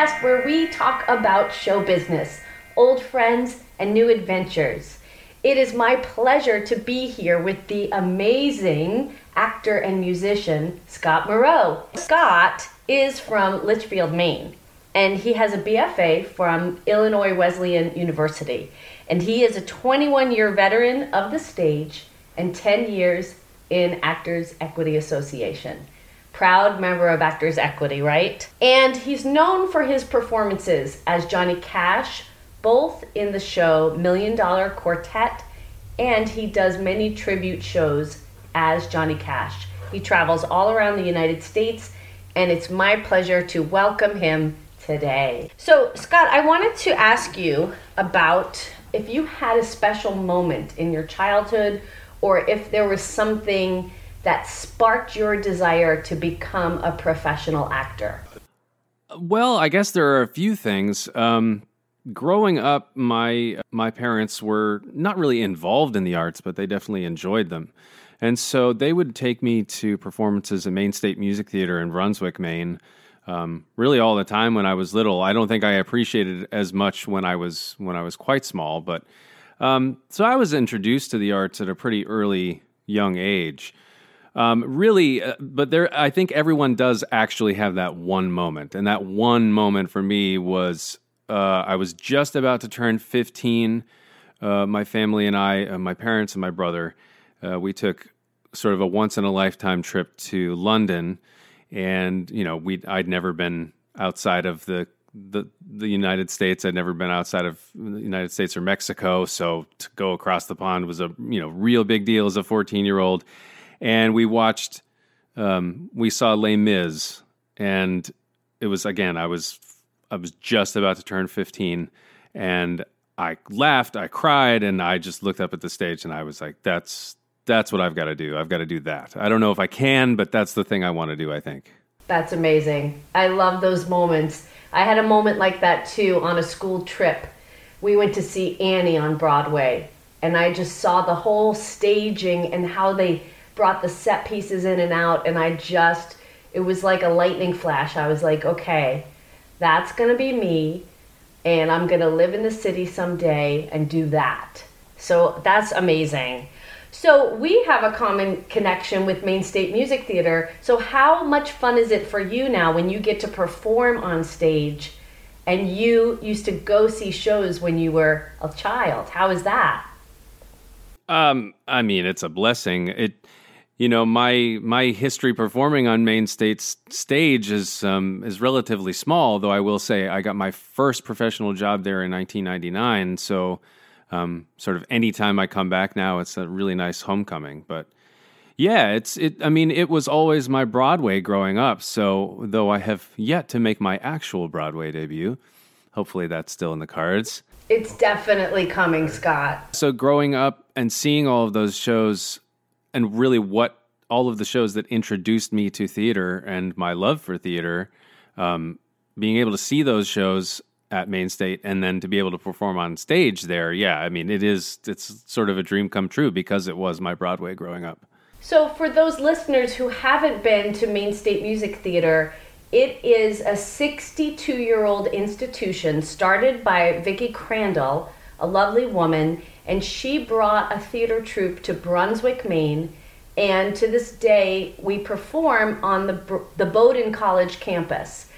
podcast where we talk about show business, old friends, and new adventures. It is my pleasure to be here with the amazing actor and musician Scott Moreau. Scott is from Litchfield, Maine, and he has a BFA from Illinois Wesleyan University. And he is a 21 year veteran of the stage and 10 years in Actors Equity Association proud member of Actors Equity, right? And he's known for his performances as Johnny Cash, both in the show Million Dollar Quartet, and he does many tribute shows as Johnny Cash. He travels all around the United States, and it's my pleasure to welcome him today. So, Scott, I wanted to ask you about if you had a special moment in your childhood or if there was something that sparked your desire to become a professional actor? Well, I guess there are a few things. Um, growing up, my my parents were not really involved in the arts, but they definitely enjoyed them, and so they would take me to performances at Maine State Music Theater in Brunswick, Maine. Um, really, all the time when I was little. I don't think I appreciated it as much when I was when I was quite small, but um, so I was introduced to the arts at a pretty early young age. Um, really, uh, but there, I think everyone does actually have that one moment, and that one moment for me was uh, I was just about to turn 15. Uh, my family and I, uh, my parents and my brother, uh, we took sort of a once in a lifetime trip to London, and you know, we I'd never been outside of the the the United States. I'd never been outside of the United States or Mexico, so to go across the pond was a you know real big deal as a 14 year old and we watched. Um, we saw Les Mis, and it was again. I was I was just about to turn fifteen, and I laughed, I cried, and I just looked up at the stage, and I was like, "That's that's what I've got to do. I've got to do that. I don't know if I can, but that's the thing I want to do. I think." That's amazing. I love those moments. I had a moment like that too on a school trip. We went to see Annie on Broadway, and I just saw the whole staging and how they brought the set pieces in and out, and I just, it was like a lightning flash. I was like, okay, that's going to be me, and I'm going to live in the city someday and do that. So that's amazing. So we have a common connection with Maine State Music Theater. So how much fun is it for you now when you get to perform on stage and you used to go see shows when you were a child? How is that? Um, I mean, it's a blessing. It you know my my history performing on Maine State's stage is um, is relatively small. Though I will say I got my first professional job there in 1999. So um, sort of anytime I come back now, it's a really nice homecoming. But yeah, it's it. I mean, it was always my Broadway growing up. So though I have yet to make my actual Broadway debut, hopefully that's still in the cards. It's definitely coming, Scott. So growing up and seeing all of those shows and really what all of the shows that introduced me to theater and my love for theater, um, being able to see those shows at Maine State and then to be able to perform on stage there, yeah, I mean, it is it's sort of a dream come true because it was my Broadway growing up. So, for those listeners who haven't been to Maine State Music Theater, it is a 62 year old institution started by Vicki Crandall, a lovely woman, and she brought a theater troupe to Brunswick, Maine. And to this day, we perform on the, the Bowdoin College campus.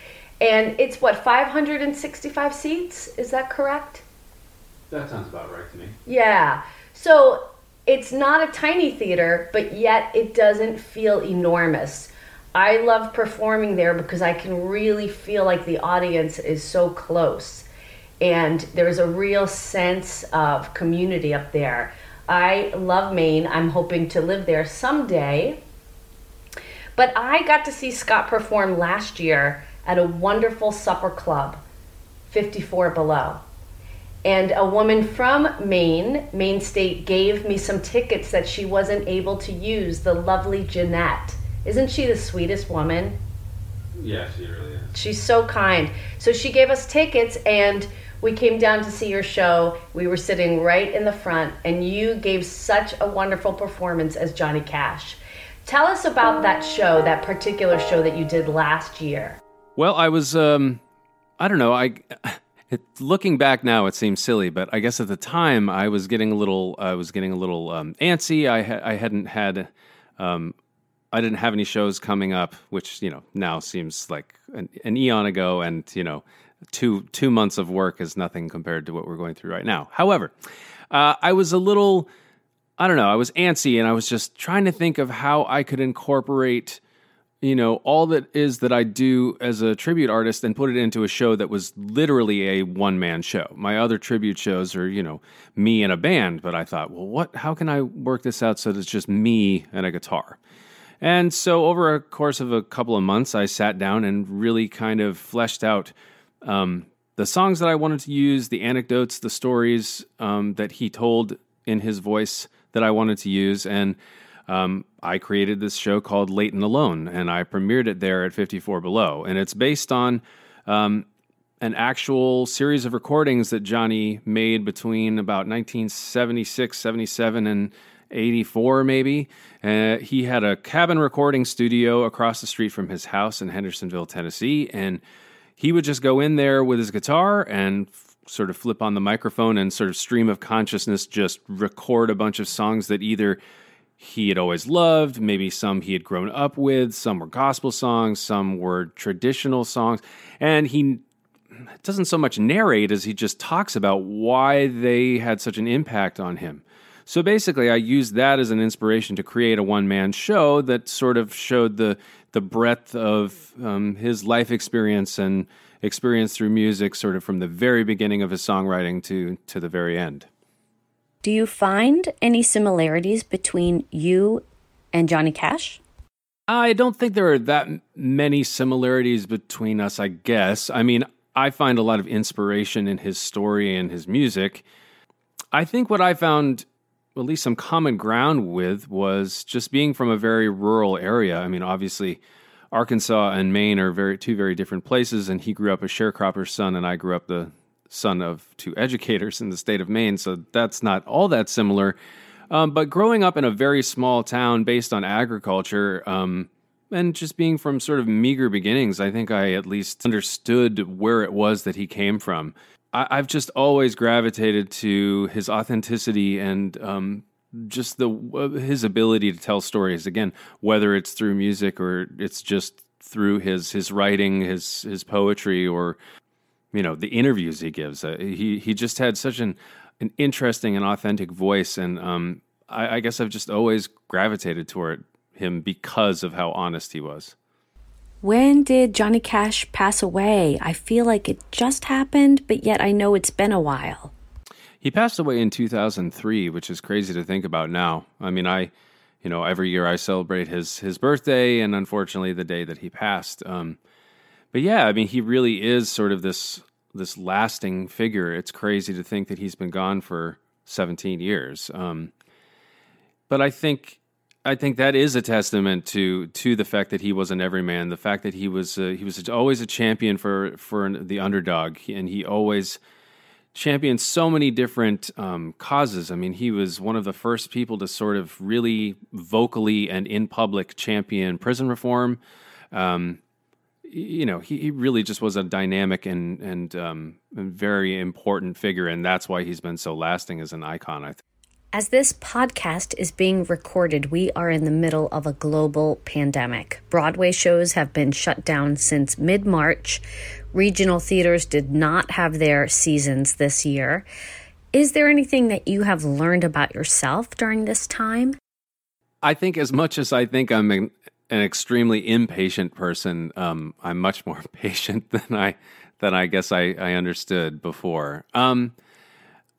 And it's what, 565 seats? Is that correct? That sounds about right to me. Yeah. So it's not a tiny theater, but yet it doesn't feel enormous. I love performing there because I can really feel like the audience is so close and there's a real sense of community up there. I love Maine. I'm hoping to live there someday. But I got to see Scott perform last year at a wonderful supper club, 54 Below. And a woman from Maine, Maine State, gave me some tickets that she wasn't able to use, the lovely Jeanette. Isn't she the sweetest woman? Yeah, she really is. She's so kind. So she gave us tickets, and we came down to see your show. We were sitting right in the front, and you gave such a wonderful performance as Johnny Cash. Tell us about that show, that particular show that you did last year. Well, I was um, I don't know. I it, looking back now, it seems silly, but I guess at the time I was getting a little, I was getting a little um, antsy. I ha- I hadn't had, um, I didn't have any shows coming up, which you know now seems like an, an eon ago, and you know two two months of work is nothing compared to what we're going through right now. However, uh, I was a little, I don't know, I was antsy, and I was just trying to think of how I could incorporate you know, all that is that I do as a tribute artist and put it into a show that was literally a one man show. My other tribute shows are, you know, me and a band, but I thought, well, what, how can I work this out so that it's just me and a guitar? And so over a course of a couple of months, I sat down and really kind of fleshed out um, the songs that I wanted to use, the anecdotes, the stories um, that he told in his voice that I wanted to use. And um, I created this show called Late and Alone, and I premiered it there at 54 Below. And it's based on um, an actual series of recordings that Johnny made between about 1976, 77, and 84, maybe. Uh, he had a cabin recording studio across the street from his house in Hendersonville, Tennessee. And he would just go in there with his guitar and f- sort of flip on the microphone and sort of stream of consciousness just record a bunch of songs that either he had always loved, maybe some he had grown up with, some were gospel songs, some were traditional songs, and he doesn't so much narrate as he just talks about why they had such an impact on him. So basically, I used that as an inspiration to create a one man show that sort of showed the the breadth of um, his life experience and experience through music, sort of from the very beginning of his songwriting to to the very end. Do you find any similarities between you and Johnny Cash? I don't think there are that many similarities between us, I guess. I mean, I find a lot of inspiration in his story and his music. I think what I found at least some common ground with was just being from a very rural area. I mean, obviously, Arkansas and Maine are very two very different places, and he grew up a sharecropper's son, and I grew up the son of two educators in the state of Maine, so that's not all that similar. Um, but growing up in a very small town based on agriculture, um, and just being from sort of meager beginnings, I think I at least understood where it was that he came from. I, have just always gravitated to his authenticity and um, just the his ability to tell stories. Again, whether it's through music or it's just through his his writing, his his poetry, or you know the interviews he gives. Uh, he he just had such an an interesting and authentic voice, and um, I, I guess I've just always gravitated toward him because of how honest he was. When did Johnny Cash pass away? I feel like it just happened, but yet I know it's been a while. He passed away in 2003, which is crazy to think about now. I mean, I, you know, every year I celebrate his his birthday, and unfortunately, the day that he passed. Um, but yeah, I mean, he really is sort of this this lasting figure. It's crazy to think that he's been gone for 17 years. Um, but I think I think that is a testament to to the fact that he was an everyman, the fact that he was uh, he was always a champion for for the underdog, and he always championed so many different um, causes. I mean, he was one of the first people to sort of really vocally and in public champion prison reform. Um, you know, he, he really just was a dynamic and and, um, very important figure, and that's why he's been so lasting as an icon. I think. As this podcast is being recorded, we are in the middle of a global pandemic. Broadway shows have been shut down since mid March. Regional theaters did not have their seasons this year. Is there anything that you have learned about yourself during this time? I think, as much as I think I'm an an extremely impatient person. Um, I'm much more patient than I than I guess I, I understood before. Um,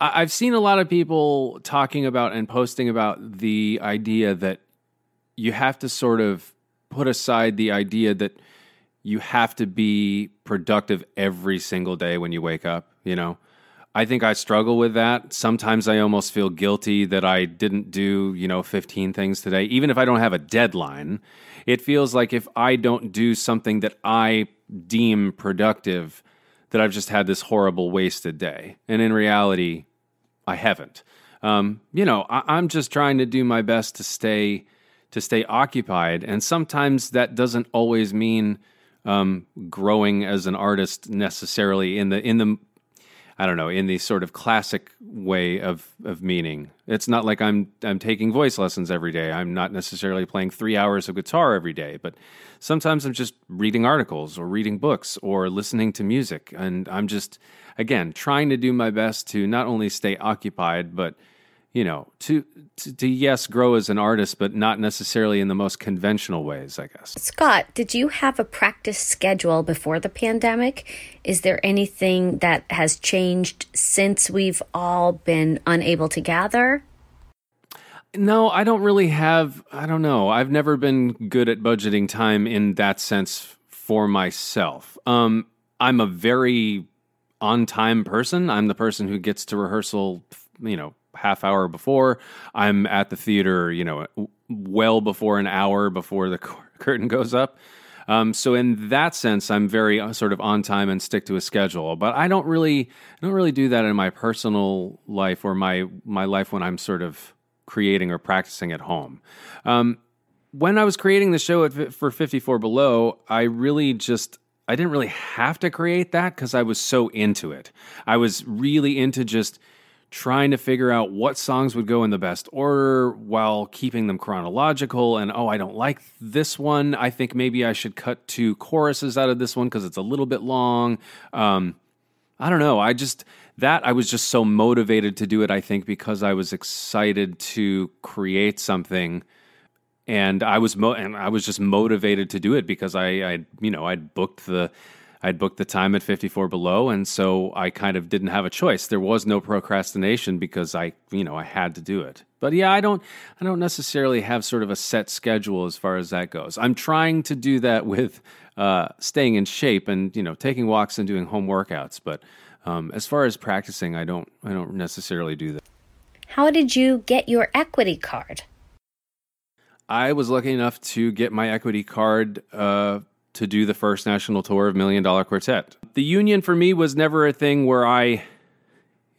I've seen a lot of people talking about and posting about the idea that you have to sort of put aside the idea that you have to be productive every single day when you wake up. You know, I think I struggle with that. Sometimes I almost feel guilty that I didn't do, you know, 15 things today, even if I don't have a deadline it feels like if I don't do something that I deem productive, that I've just had this horrible wasted day. And in reality, I haven't. Um, you know, I, I'm just trying to do my best to stay to stay occupied, and sometimes that doesn't always mean um, growing as an artist necessarily in the in the I don't know in the sort of classic way of of meaning. It's not like I'm I'm taking voice lessons every day. I'm not necessarily playing three hours of guitar every day, but sometimes I'm just reading articles or reading books or listening to music, and I'm just again trying to do my best to not only stay occupied but you know, to, to, to yes, grow as an artist, but not necessarily in the most conventional ways, I guess. Scott, did you have a practice schedule before the pandemic? Is there anything that has changed since we've all been unable to gather? No, I don't really have. I don't know. I've never been good at budgeting time in that sense for myself. Um, I'm a very on time person. I'm the person who gets to rehearsal, you know, half hour before. I'm at the theater, you know, well before an hour before the curtain goes up. Um, so in that sense, I'm very uh, sort of on time and stick to a schedule. But I don't really, I don't really do that in my personal life or my my life when I'm sort of creating or practicing at home. Um, when I was creating the show at, for 54 Below, I really just I didn't really have to create that because I was so into it. I was really into just trying to figure out what songs would go in the best order while keeping them chronological. And oh, I don't like this one. I think maybe I should cut two choruses out of this one because it's a little bit long. Um, I don't know. I just that I was just so motivated to do it. I think because I was excited to create something, and I was mo- and I was just motivated to do it because I, I you know, I'd booked the I'd booked the time at 54 below, and so I kind of didn't have a choice. There was no procrastination because I, you know, I had to do it. But yeah, I don't, I don't necessarily have sort of a set schedule as far as that goes. I'm trying to do that with uh, staying in shape and you know taking walks and doing home workouts. But um, as far as practicing, I don't, I don't necessarily do that. How did you get your equity card? I was lucky enough to get my equity card uh, to do the first national tour of Million Dollar Quartet. The union for me was never a thing where I,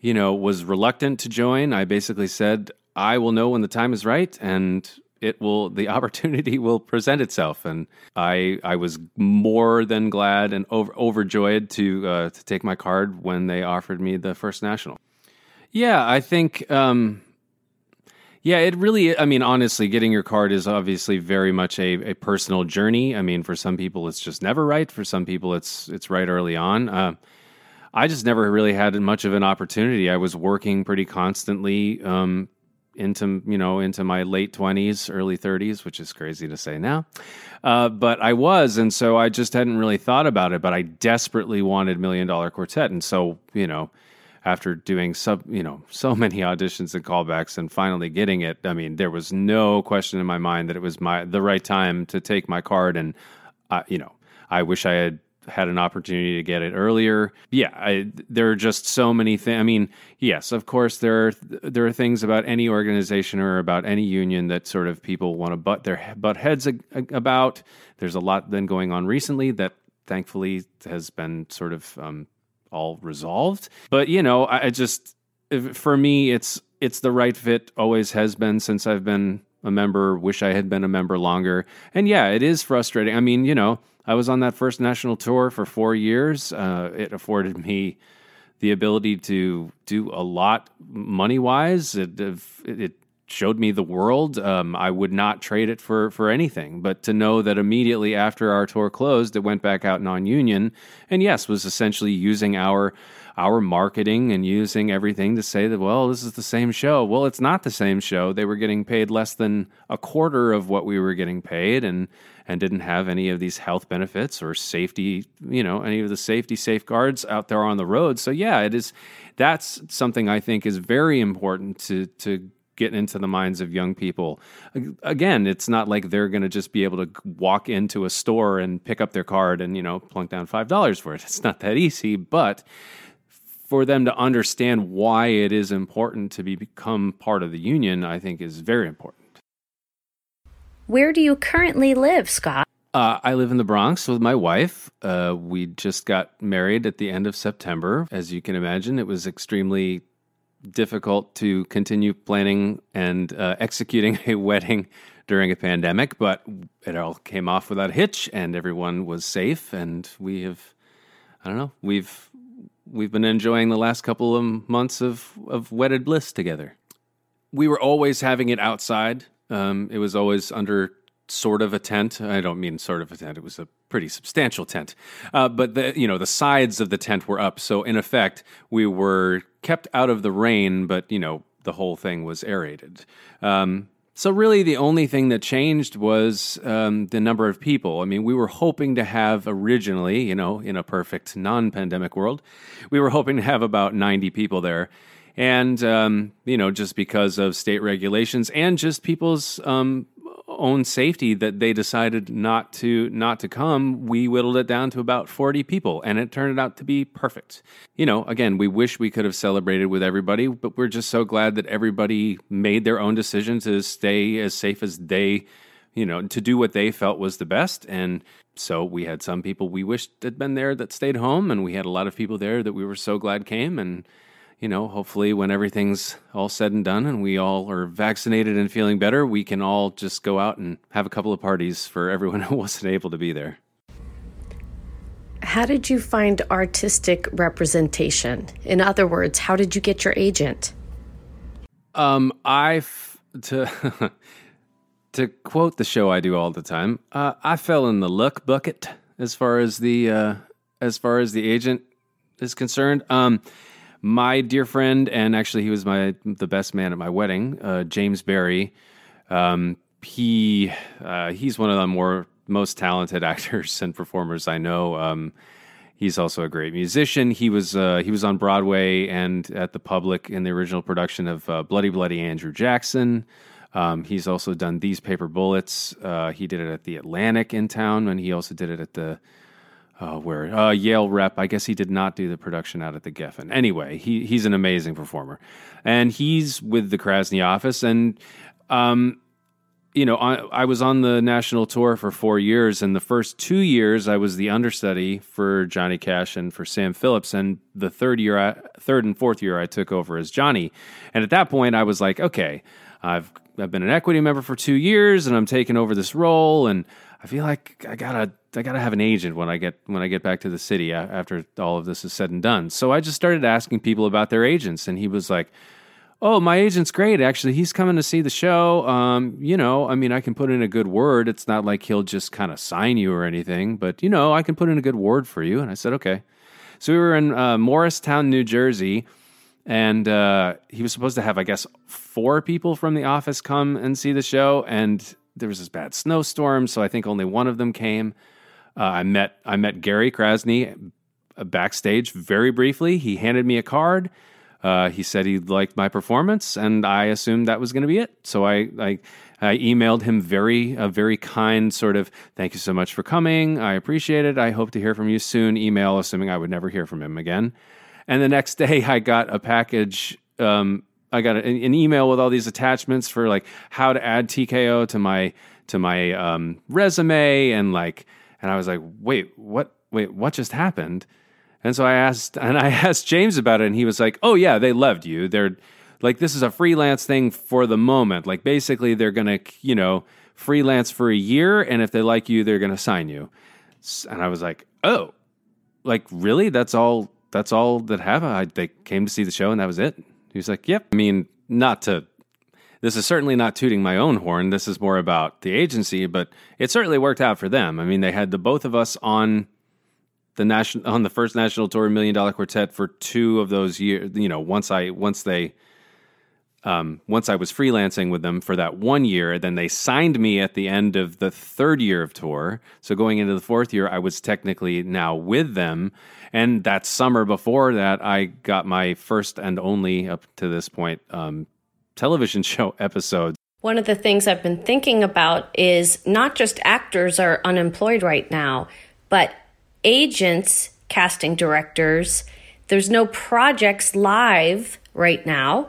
you know, was reluctant to join. I basically said, I will know when the time is right and it will the opportunity will present itself and I I was more than glad and over, overjoyed to uh, to take my card when they offered me the first national. Yeah, I think um, yeah, it really, I mean, honestly, getting your card is obviously very much a, a personal journey. I mean, for some people, it's just never right. For some people, it's it's right early on. Uh, I just never really had much of an opportunity. I was working pretty constantly um, into you know into my late twenties, early thirties, which is crazy to say now, uh, but I was, and so I just hadn't really thought about it. But I desperately wanted Million Dollar Quartet, and so you know after doing sub, you know, so many auditions and callbacks and finally getting it. I mean, there was no question in my mind that it was my the right time to take my card. And, uh, you know, I wish I had had an opportunity to get it earlier. Yeah, I, there are just so many things. I mean, yes, of course there are there are things about any organization or about any union that sort of people want to butt their butt heads about. There's a lot then going on recently that thankfully has been sort of um, all resolved. But you know, I, just for me, it's it's the right fit. Always has been since I've been a member. Wish I had been a member longer. And yeah, it is frustrating. I mean, you know, I was on that first national tour for four years. Uh, it afforded me the ability to do a lot money wise. It, it showed me the world. Um, I would not trade it for for anything. But to know that immediately after our tour closed, it went back out non-union, and yes, was essentially using our our marketing and using everything to say that well, this is the same show. Well, it's not the same show. They were getting paid less than a quarter of what we were getting paid, and and didn't have any of these health benefits or safety, you know, any of the safety safeguards out there on the road. So yeah, it is. That's something I think is very important to to get into the minds of young people. Again, it's not like they're going to just be able to walk into a store and pick up their card and, you know, plunk down $5 for it. It's not that easy, but for them to understand why it is important to be, become part of the union, I think is very important. Where do you currently live, Scott? Uh, I live in the Bronx with my wife. Uh, we just got married at the end of September. As you can imagine, it was extremely difficult to continue planning and uh, executing a wedding during a pandemic, but it all came off without a hitch, and everyone was safe, and we have, I don't know, we've we've been enjoying the last couple of months of of wedded bliss together. We were always having it outside. Um, it was always under sort of a tent. I don't mean sort of a tent. It was a pretty substantial tent, uh, but the you know the sides of the tent were up. So in effect, we were kept out of the rain, but you know the whole thing was aerated. Um, so really, the only thing that changed was um, the number of people. I mean, we were hoping to have originally, you know, in a perfect non-pandemic world, we were hoping to have about ninety people there, and um, you know, just because of state regulations and just people's um, own safety that they decided not to not to come, we whittled it down to about 40 people and it turned out to be perfect. You know, again, we wish we could have celebrated with everybody, but we're just so glad that everybody made their own decision to stay as safe as they, you know, to do what they felt was the best and so we had some people we wished had been there that stayed home and we had a lot of people there that we were so glad came and you know, hopefully when everything's all said and done and we all are vaccinated and feeling better, we can all just go out and have a couple of parties for everyone who wasn't able to be there. How did you find artistic representation? In other words, how did you get your agent? Um, I f- to to quote the show I do all the time. Uh, I fell in the luck bucket as far as the uh, as far as the agent is concerned. Um, my dear friend, and actually he was my the best man at my wedding, uh, James Barry. Um, he uh, he's one of the more most talented actors and performers I know. Um, he's also a great musician. He was uh, he was on Broadway and at the Public in the original production of uh, Bloody Bloody Andrew Jackson. Um, he's also done These Paper Bullets. Uh, he did it at the Atlantic in town, and he also did it at the uh, where uh, Yale rep. I guess he did not do the production out at the Geffen. Anyway, he he's an amazing performer, and he's with the Krasny office. And um, you know, I, I, was on the national tour for four years, and the first two years I was the understudy for Johnny Cash and for Sam Phillips, and the third year, I, third and fourth year, I took over as Johnny. And at that point, I was like, okay, I've I've been an equity member for two years, and I'm taking over this role, and I feel like I gotta I gotta have an agent when I get when I get back to the city after all of this is said and done. So I just started asking people about their agents, and he was like, "Oh, my agent's great. Actually, he's coming to see the show. Um, you know, I mean, I can put in a good word. It's not like he'll just kind of sign you or anything, but you know, I can put in a good word for you." And I said, "Okay." So we were in uh, Morristown, New Jersey, and uh, he was supposed to have, I guess, four people from the office come and see the show, and there was this bad snowstorm, so I think only one of them came. Uh, I met I met Gary Krasny uh, backstage very briefly. He handed me a card. Uh, he said he liked my performance, and I assumed that was going to be it. So I, I, I emailed him very a very kind sort of thank you so much for coming. I appreciate it. I hope to hear from you soon. Email, assuming I would never hear from him again. And the next day, I got a package um, I got an, an, email with all these attachments for like how to add TKO to my to my um, resume and like and I was like, wait, what? Wait, what just happened? And so I asked and I asked James about it, and he was like, oh yeah, they loved you. They're like this is a freelance thing for the moment. Like basically, they're gonna you know freelance for a year, and if they like you, they're gonna sign you. And I was like, oh, like really? That's all. That's all that happened. I, they came to see the show, and that was it. He was like, "Yep." I mean, not to. This is certainly not tooting my own horn. This is more about the agency, but it certainly worked out for them. I mean, they had the both of us on the national on the first national tour Million Dollar Quartet for two of those years. You know, once I once they um, once I was freelancing with them for that one year, then they signed me at the end of the third year of tour. So going into the fourth year, I was technically now with them. And that summer before that, I got my first and only up to this point um, television show episodes. One of the things I've been thinking about is not just actors are unemployed right now, but agents, casting directors. There's no projects live right now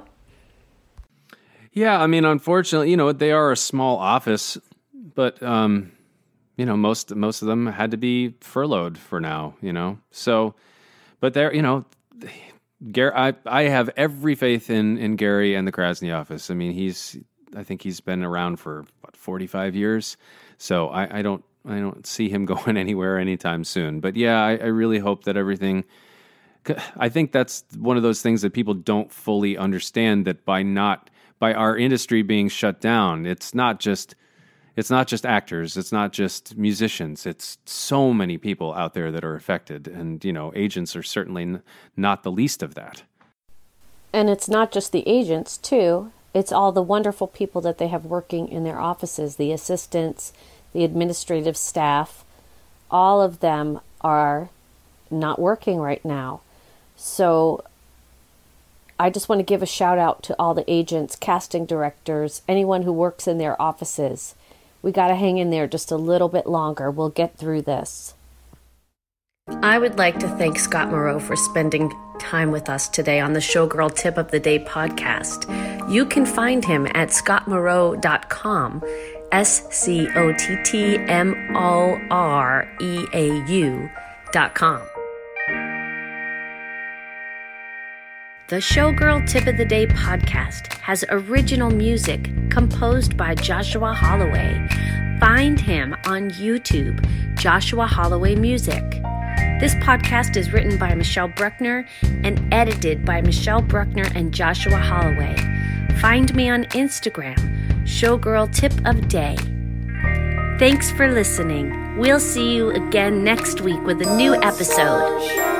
yeah, I mean, unfortunately, you know, they are a small office, but um, you know, most most of them had to be furloughed for now. You know, so, but they're you know, Gary, I, I have every faith in, in Gary and the Krasny office. I mean, he's, I think he's been around for what, 45 years. So I, I don't, I don't see him going anywhere anytime soon. But yeah, I, I really hope that everything, I think that's one of those things that people don't fully understand that by not, by our industry being shut down, it's not just, it's not just actors it's not just musicians it's so many people out there that are affected and you know agents are certainly n- not the least of that. And it's not just the agents too. It's all the wonderful people that they have working in their offices the assistants the administrative staff. All of them are not working right now. So I just want to give a shout out to all the agents, casting directors, anyone who works in their offices. We got to hang in there just a little bit longer. We'll get through this. I would like to thank Scott Moreau for spending time with us today on the Showgirl Tip of the Day podcast. You can find him at scottmoreau.com, S C O T T M O R E A U.com. The Showgirl Tip of the Day podcast has original music composed by Joshua Holloway. Find him on YouTube, Joshua Holloway Music. This podcast is written by Michelle Bruckner and edited by Michelle Bruckner and Joshua Holloway. Find me on Instagram, Showgirl Tip of Day. Thanks for listening. We'll see you again next week with a new episode.